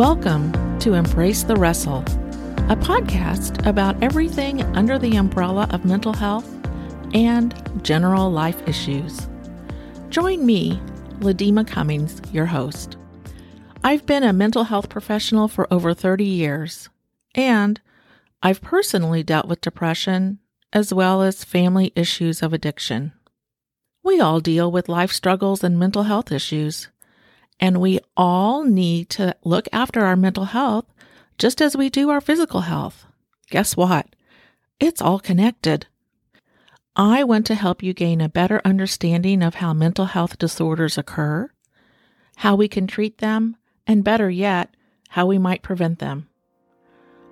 Welcome to Embrace the Wrestle, a podcast about everything under the umbrella of mental health and general life issues. Join me, Ladema Cummings, your host. I've been a mental health professional for over 30 years, and I've personally dealt with depression as well as family issues of addiction. We all deal with life struggles and mental health issues, and we all need to look after our mental health just as we do our physical health. Guess what? It's all connected. I want to help you gain a better understanding of how mental health disorders occur, how we can treat them, and better yet, how we might prevent them.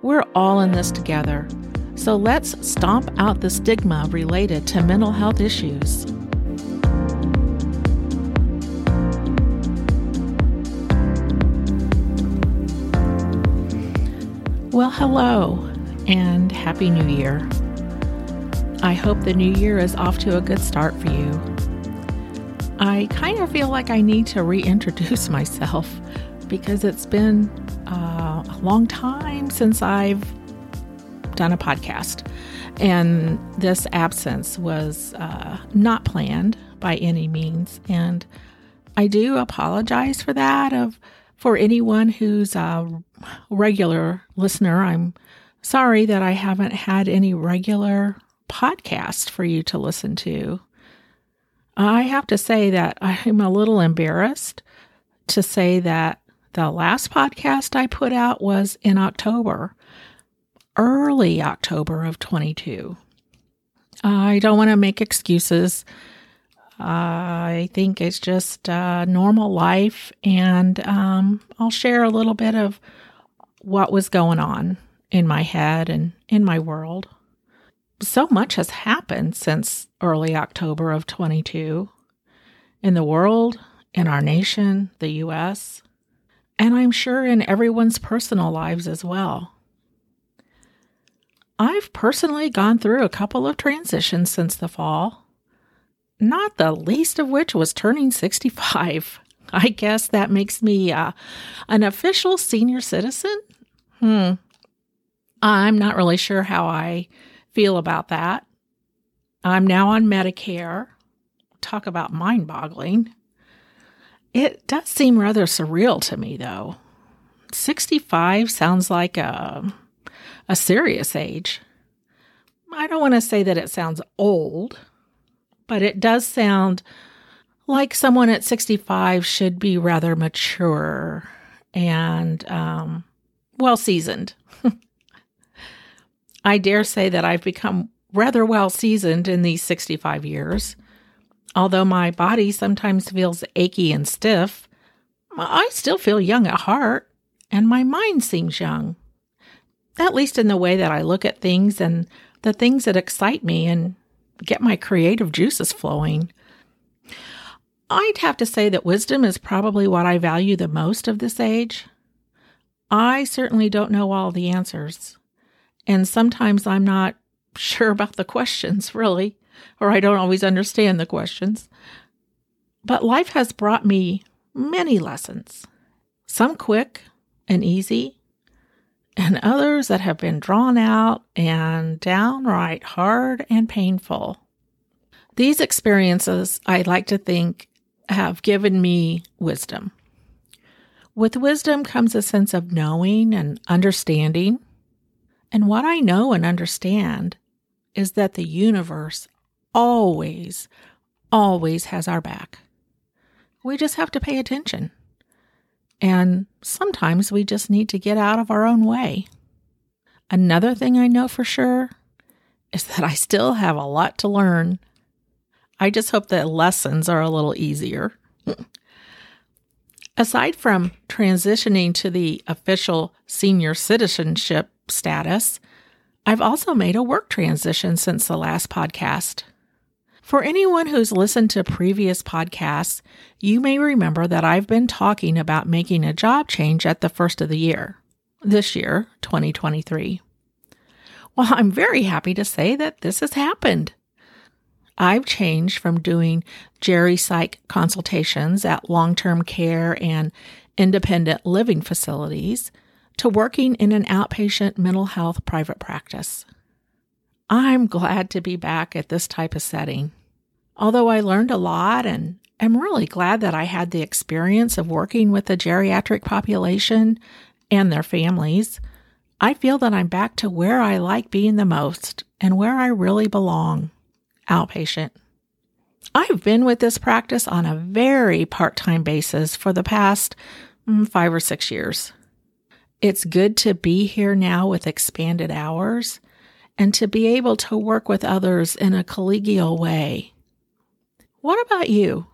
We're all in this together, so let's stomp out the stigma related to mental health issues. Well, hello and Happy New Year. I hope the new year is off to a good start for you. I kind of feel like I need to reintroduce myself because it's been uh, a long time since I've done a podcast. And this absence was uh, not planned by any means. And I do apologize for that. Of for anyone who's a regular listener, I'm sorry that I haven't had any regular podcast for you to listen to. I have to say that I'm a little embarrassed to say that the last podcast I put out was in October, early October of 22. I don't want to make excuses. I think it's just uh, normal life, and um, I'll share a little bit of what was going on in my head and in my world. So much has happened since early October of 22 in the world, in our nation, the US, and I'm sure in everyone's personal lives as well. I've personally gone through a couple of transitions since the fall not the least of which was turning 65. I guess that makes me uh, an official senior citizen. Hmm. I'm not really sure how I feel about that. I'm now on Medicare. Talk about mind boggling. It does seem rather surreal to me, though. 65 sounds like a, a serious age. I don't want to say that it sounds old but it does sound like someone at 65 should be rather mature and um, well seasoned. I dare say that I've become rather well seasoned in these 65 years. Although my body sometimes feels achy and stiff, I still feel young at heart, and my mind seems young. At least in the way that I look at things and the things that excite me and get my creative juices flowing. I'd have to say that wisdom is probably what I value the most of this age. I certainly don't know all the answers, and sometimes I'm not sure about the questions, really, or I don't always understand the questions. But life has brought me many lessons, some quick and easy, and others that have been drawn out and downright hard and painful. These experiences, I like to think, have given me wisdom. With wisdom comes a sense of knowing and understanding. And what I know and understand is that the universe always, always has our back. We just have to pay attention. And sometimes we just need to get out of our own way. Another thing I know for sure is that I still have a lot to learn. I just hope that lessons are a little easier. Aside from transitioning to the official senior citizenship status, I've also made a work transition since the last podcast. For anyone who's listened to previous podcasts, you may remember that I've been talking about making a job change at the first of the year, this year, 2023. Well, I'm very happy to say that this has happened. I've changed from doing Geri Psych consultations at long term care and independent living facilities to working in an outpatient mental health private practice. I'm glad to be back at this type of setting. Although I learned a lot and am really glad that I had the experience of working with the geriatric population and their families, I feel that I'm back to where I like being the most and where I really belong outpatient. I've been with this practice on a very part time basis for the past mm, five or six years. It's good to be here now with expanded hours and to be able to work with others in a collegial way. What about you?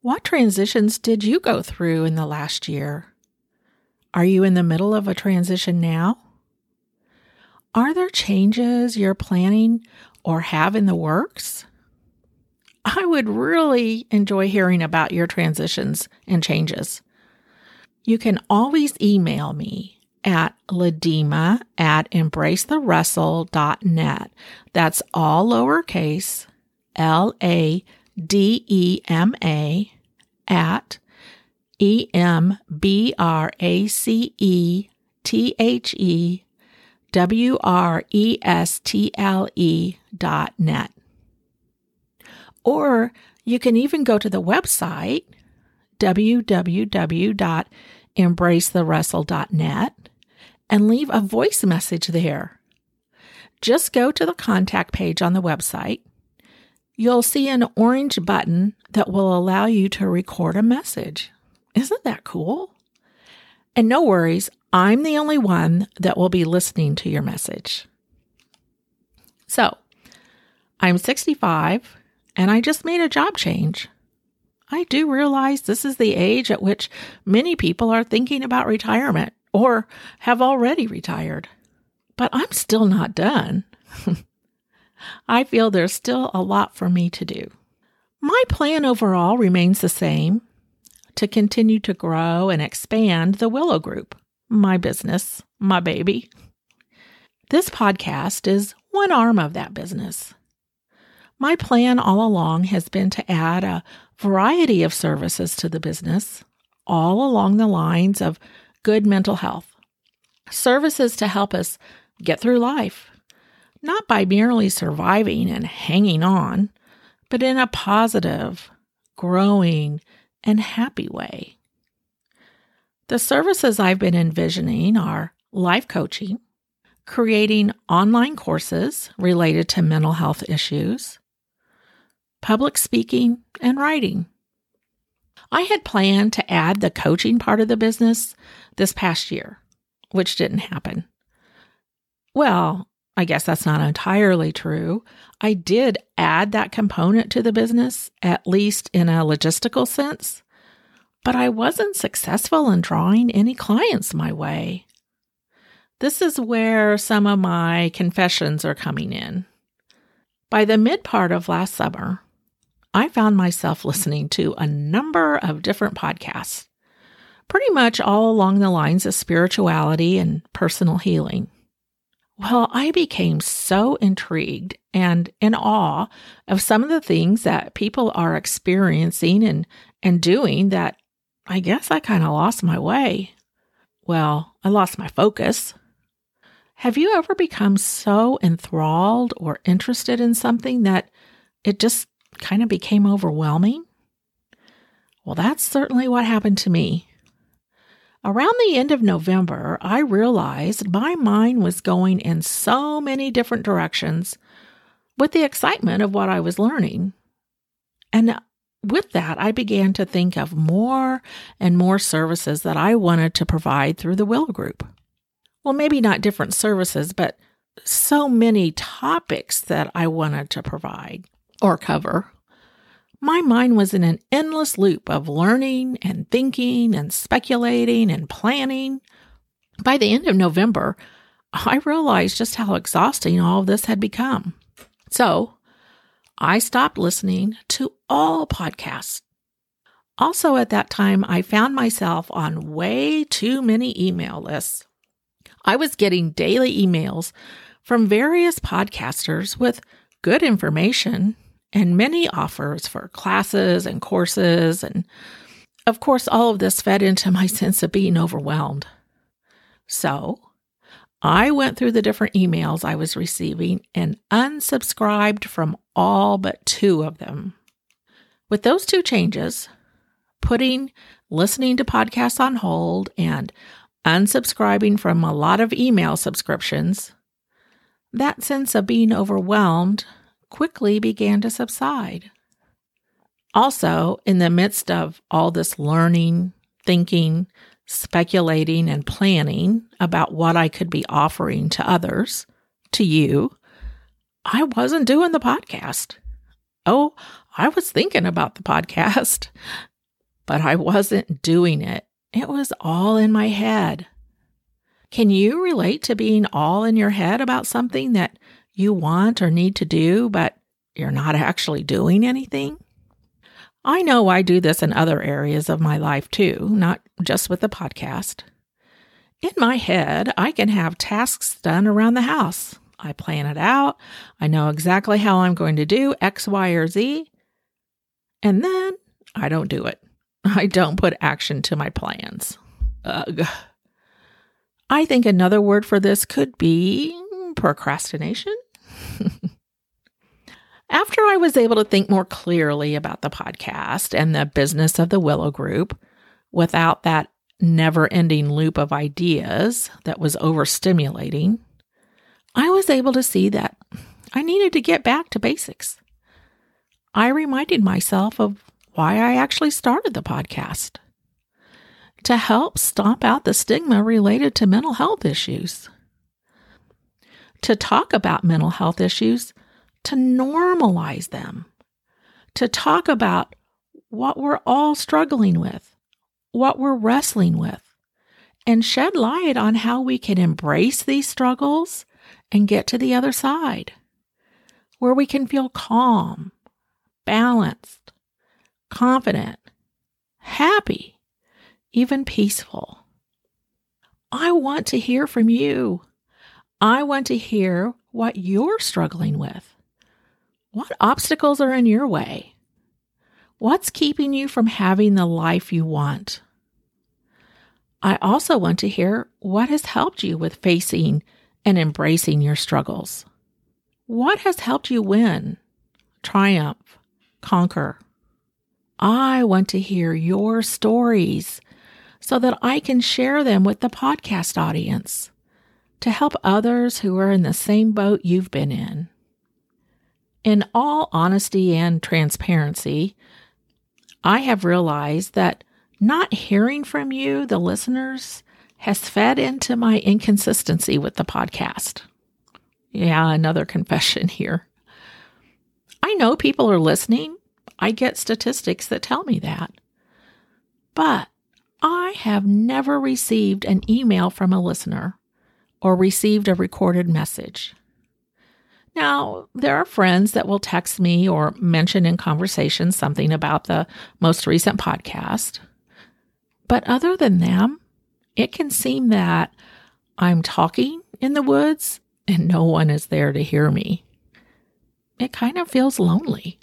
What transitions did you go through in the last year? Are you in the middle of a transition now? Are there changes you're planning or have in the works? I would really enjoy hearing about your transitions and changes. You can always email me at ladema at embracethewrestle.net. That's all lowercase, L A D E M A, at E M B R A C E T H E W R E S T L E dot net. Or you can even go to the website www.embracethewrestle.net and leave a voice message there. Just go to the contact page on the website. You'll see an orange button that will allow you to record a message. Isn't that cool? And no worries, I'm the only one that will be listening to your message. So, I'm 65 and I just made a job change. I do realize this is the age at which many people are thinking about retirement or have already retired. But I'm still not done. I feel there's still a lot for me to do. My plan overall remains the same to continue to grow and expand the Willow Group my business, my baby. This podcast is one arm of that business. My plan all along has been to add a variety of services to the business, all along the lines of good mental health. Services to help us get through life, not by merely surviving and hanging on, but in a positive, growing, and happy way. The services I've been envisioning are life coaching, creating online courses related to mental health issues, public speaking, and writing. I had planned to add the coaching part of the business this past year, which didn't happen. Well, I guess that's not entirely true. I did add that component to the business, at least in a logistical sense but I wasn't successful in drawing any clients my way. This is where some of my confessions are coming in. By the mid part of last summer, I found myself listening to a number of different podcasts, pretty much all along the lines of spirituality and personal healing. Well, I became so intrigued and in awe of some of the things that people are experiencing and, and doing that I guess I kind of lost my way. Well, I lost my focus. Have you ever become so enthralled or interested in something that it just kind of became overwhelming? Well, that's certainly what happened to me. Around the end of November, I realized my mind was going in so many different directions with the excitement of what I was learning. And with that, I began to think of more and more services that I wanted to provide through the Willow Group. Well, maybe not different services, but so many topics that I wanted to provide or cover. My mind was in an endless loop of learning and thinking and speculating and planning. By the end of November, I realized just how exhausting all this had become. So I stopped listening to all podcasts. Also, at that time, I found myself on way too many email lists. I was getting daily emails from various podcasters with good information and many offers for classes and courses and Of course, all of this fed into my sense of being overwhelmed. So I went through the different emails I was receiving and unsubscribed from all but two of them. With those two changes, putting listening to podcasts on hold and unsubscribing from a lot of email subscriptions, that sense of being overwhelmed quickly began to subside. Also, in the midst of all this learning, thinking, speculating, and planning about what I could be offering to others, to you, I wasn't doing the podcast. Oh, I was thinking about the podcast, but I wasn't doing it. It was all in my head. Can you relate to being all in your head about something that you want or need to do, but you're not actually doing anything? I know I do this in other areas of my life too, not just with the podcast. In my head, I can have tasks done around the house. I plan it out. I know exactly how I'm going to do X, Y, or Z. And then I don't do it. I don't put action to my plans. Ugh. I think another word for this could be procrastination. After I was able to think more clearly about the podcast and the business of the Willow Group without that never ending loop of ideas that was overstimulating, I was able to see that I needed to get back to basics. I reminded myself of why I actually started the podcast to help stomp out the stigma related to mental health issues. To talk about mental health issues, to normalize them, to talk about what we're all struggling with, what we're wrestling with, and shed light on how we can embrace these struggles and get to the other side, where we can feel calm, balanced, confident, happy even peaceful. I want to hear from you. I want to hear what you're struggling with. What obstacles are in your way? What's keeping you from having the life you want? I also want to hear what has helped you with facing and embracing your struggles. What has helped you win, triumph, conquer? I want to hear your stories so that I can share them with the podcast audience to help others who are in the same boat you've been in. In all honesty and transparency, I have realized that not hearing from you, the listeners, has fed into my inconsistency with the podcast. Yeah, another confession here. I know people are listening. I get statistics that tell me that. But I have never received an email from a listener or received a recorded message. Now, there are friends that will text me or mention in conversation something about the most recent podcast. But other than them, it can seem that I'm talking in the woods and no one is there to hear me. It kind of feels lonely.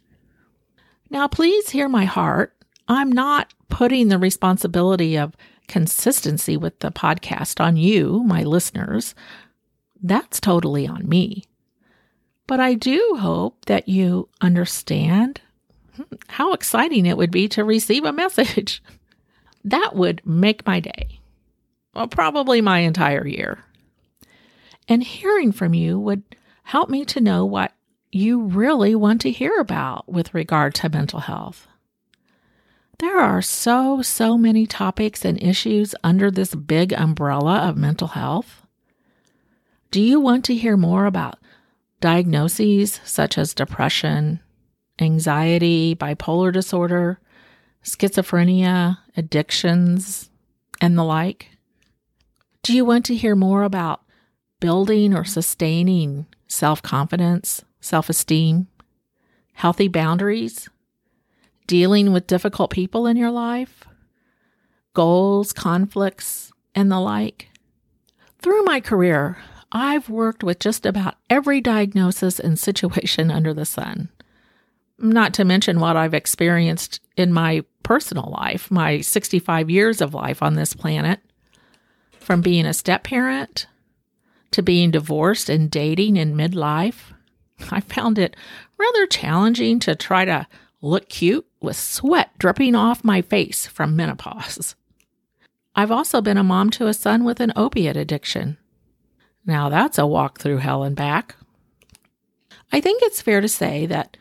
Now, please hear my heart I'm not putting the responsibility of consistency with the podcast on you, my listeners. That's totally on me. But I do hope that you understand hmm, how exciting it would be to receive a message. That would make my day, well, probably my entire year. And hearing from you would help me to know what you really want to hear about with regard to mental health. There are so, so many topics and issues under this big umbrella of mental health. Do you want to hear more about diagnoses such as depression, anxiety, bipolar disorder, schizophrenia, addictions, and the like? Do you want to hear more about building or sustaining self confidence, self esteem, healthy boundaries, dealing with difficult people in your life, goals, conflicts, and the like. Through my career, I've worked with just about every diagnosis and situation under the sun. Not to mention what I've experienced in my personal life, my 65 years of life on this planet, from being a step parent to being divorced and dating in midlife. I found it rather challenging to try to look cute with sweat dripping off my face from menopause. I've also been a mom to a son with an opiate addiction. Now that's a walk through hell and back. I think it's fair to say that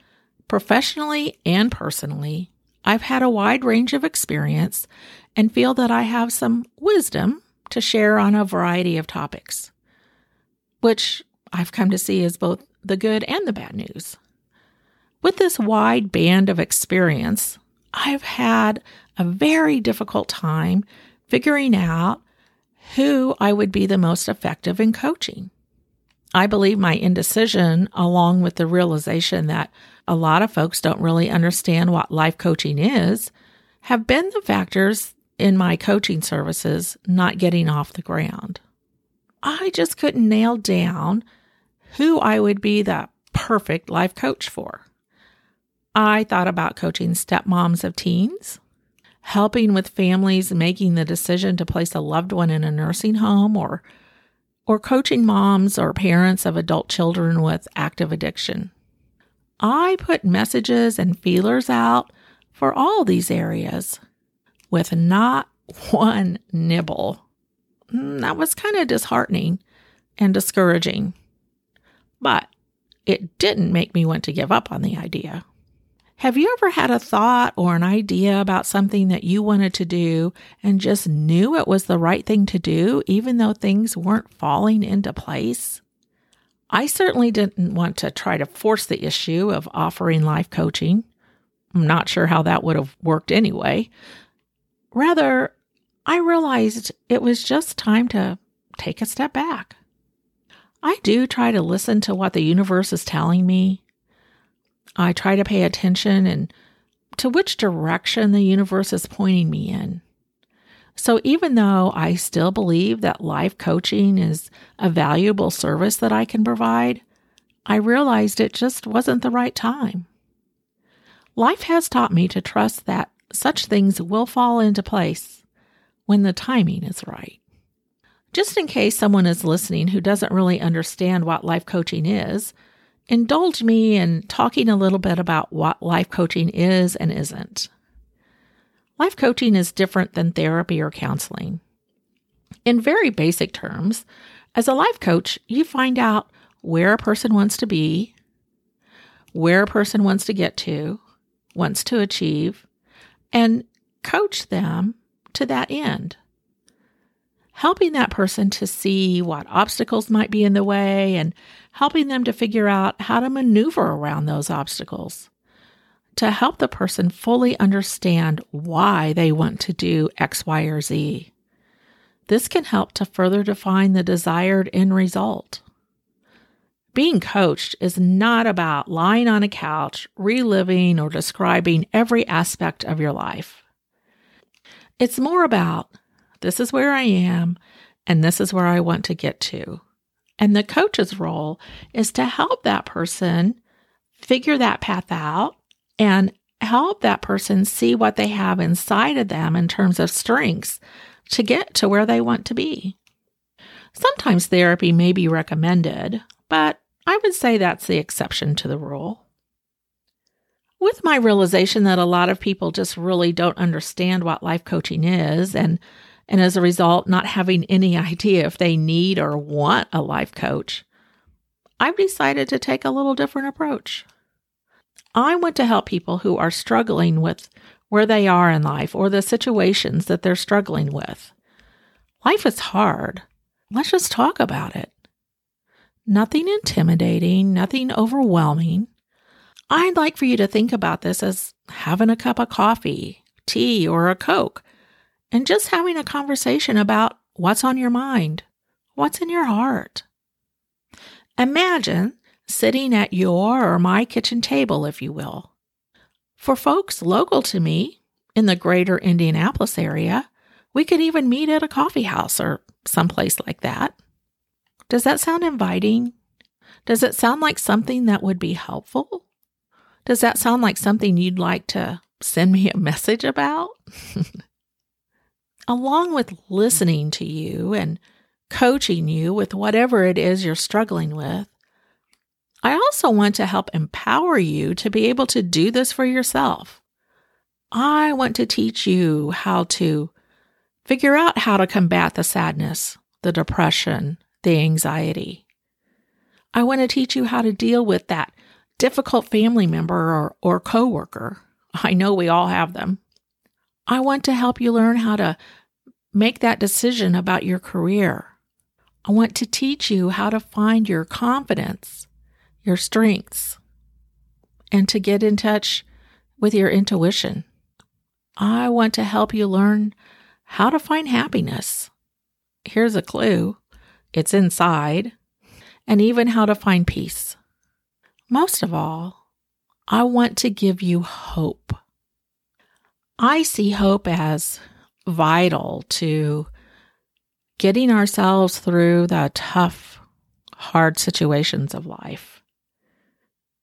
professionally and personally, I've had a wide range of experience and feel that I have some wisdom to share on a variety of topics, which I've come to see as both the good and the bad news. With this wide band of experience, I've had a very difficult time figuring out who I would be the most effective in coaching. I believe my indecision, along with the realization that a lot of folks don't really understand what life coaching is, have been the factors in my coaching services not getting off the ground. I just couldn't nail down who I would be the perfect life coach for. I thought about coaching stepmoms of teens, helping with families making the decision to place a loved one in a nursing home or or coaching moms or parents of adult children with active addiction. I put messages and feelers out for all these areas with not one nibble. Mm, that was kind of disheartening and discouraging, but it didn't make me want to give up on the idea. Have you ever had a thought or an idea about something that you wanted to do and just knew it was the right thing to do, even though things weren't falling into place? I certainly didn't want to try to force the issue of offering life coaching. I'm not sure how that would have worked anyway. Rather, I realized it was just time to take a step back. I do try to listen to what the universe is telling me I try to pay attention and to which direction the universe is pointing me in. So, even though I still believe that life coaching is a valuable service that I can provide, I realized it just wasn't the right time. Life has taught me to trust that such things will fall into place when the timing is right. Just in case someone is listening who doesn't really understand what life coaching is, indulge me in talking a little bit about what life coaching is and isn't. Life coaching is different than therapy or counseling. In very basic terms, as a life coach, you find out where a person wants to be, where a person wants to get to, wants to achieve, and coach them to that end. Helping that person to see what obstacles might be in the way and helping them to figure out how to maneuver around those obstacles, to help the person fully understand why they want to do X, Y, or Z. This can help to further define the desired end result. Being coached is not about lying on a couch, reliving, or describing every aspect of your life. It's more about this is where I am and this is where I want to get to. And the coach's role is to help that person figure that path out and help that person see what they have inside of them in terms of strengths to get to where they want to be. Sometimes therapy may be recommended, but I would say that's the exception to the rule. With my realization that a lot of people just really don't understand what life coaching is and and as a result, not having any idea if they need or want a life coach, I've decided to take a little different approach. I want to help people who are struggling with where they are in life or the situations that they're struggling with. Life is hard. Let's just talk about it. Nothing intimidating, nothing overwhelming. I'd like for you to think about this as having a cup of coffee, tea, or a Coke and just having a conversation about what's on your mind, what's in your heart. Imagine sitting at your or my kitchen table, if you will. For folks local to me in the greater Indianapolis area, we could even meet at a coffee house or someplace like that. Does that sound inviting? Does it sound like something that would be helpful? Does that sound like something you'd like to send me a message about? Along with listening to you and coaching you with whatever it is you're struggling with, I also want to help empower you to be able to do this for yourself. I want to teach you how to figure out how to combat the sadness, the depression, the anxiety. I want to teach you how to deal with that difficult family member or, or coworker. I know we all have them. I want to help you learn how to make that decision about your career. I want to teach you how to find your confidence your strengths, and to get in touch with your intuition. I want to help you learn how to find happiness. Here's a clue it's inside, and even how to find peace. Most of all, I want to give you hope. I see hope as vital to getting ourselves through the tough, hard situations of life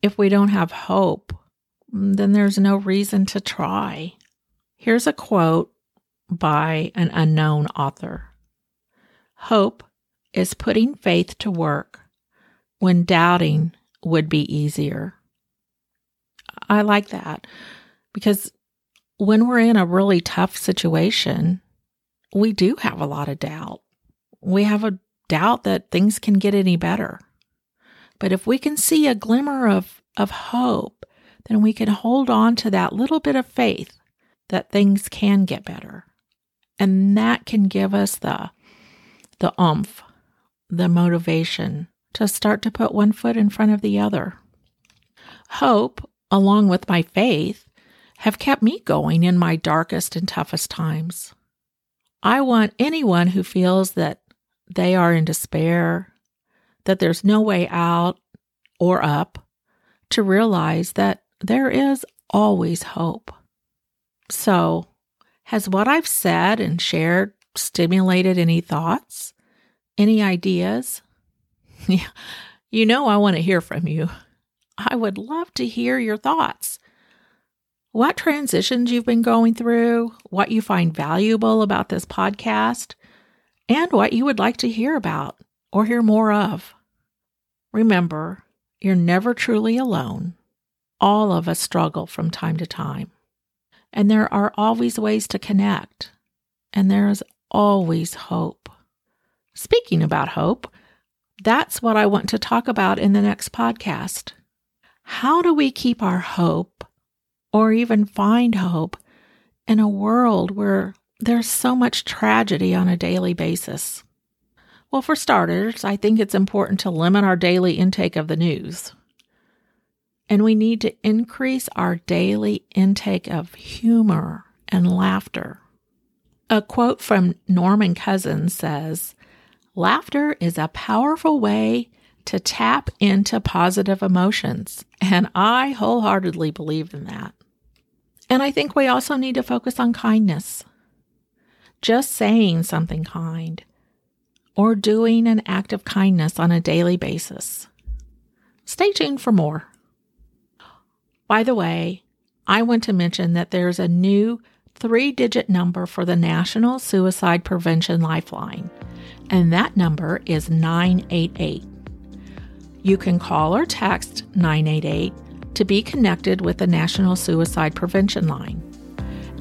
if we don't have hope, then there's no reason to try. Here's a quote by an unknown author Hope is putting faith to work when doubting would be easier. I like that because when we're in a really tough situation, we do have a lot of doubt. We have a doubt that things can get any better. But if we can see a glimmer of, of hope, then we can hold on to that little bit of faith that things can get better. And that can give us the, the umph, the motivation to start to put one foot in front of the other. Hope, along with my faith, have kept me going in my darkest and toughest times. I want anyone who feels that they are in despair, that there's no way out or up, to realize that there is always hope. So, has what I've said and shared stimulated any thoughts? Any ideas? you know, I want to hear from you. I would love to hear your thoughts. What transitions you've been going through, what you find valuable about this podcast, and what you would like to hear about or hear more of. Remember, you're never truly alone. All of us struggle from time to time. And there are always ways to connect. And there is always hope. Speaking about hope, that's what I want to talk about in the next podcast. How do we keep our hope or even find hope in a world where there's so much tragedy on a daily basis? Well, for starters, I think it's important to limit our daily intake of the news. And we need to increase our daily intake of humor and laughter. A quote from Norman Cousins says Laughter is a powerful way to tap into positive emotions. And I wholeheartedly believe in that. And I think we also need to focus on kindness. Just saying something kind or doing an act of kindness on a daily basis. Stay tuned for more. By the way, I want to mention that there's a new three digit number for the National Suicide Prevention Lifeline, and that number is 988. You can call or text 988 to be connected with the National Suicide Prevention Line.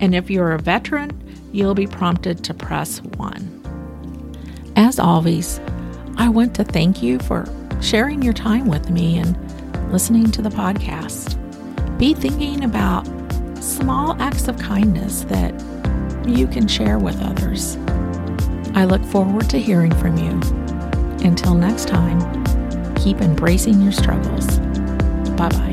And if you're a veteran, you'll be prompted to press 1. As always, I want to thank you for sharing your time with me and listening to the podcast. Be thinking about small acts of kindness that you can share with others. I look forward to hearing from you. Until next time, keep embracing your struggles. Bye bye.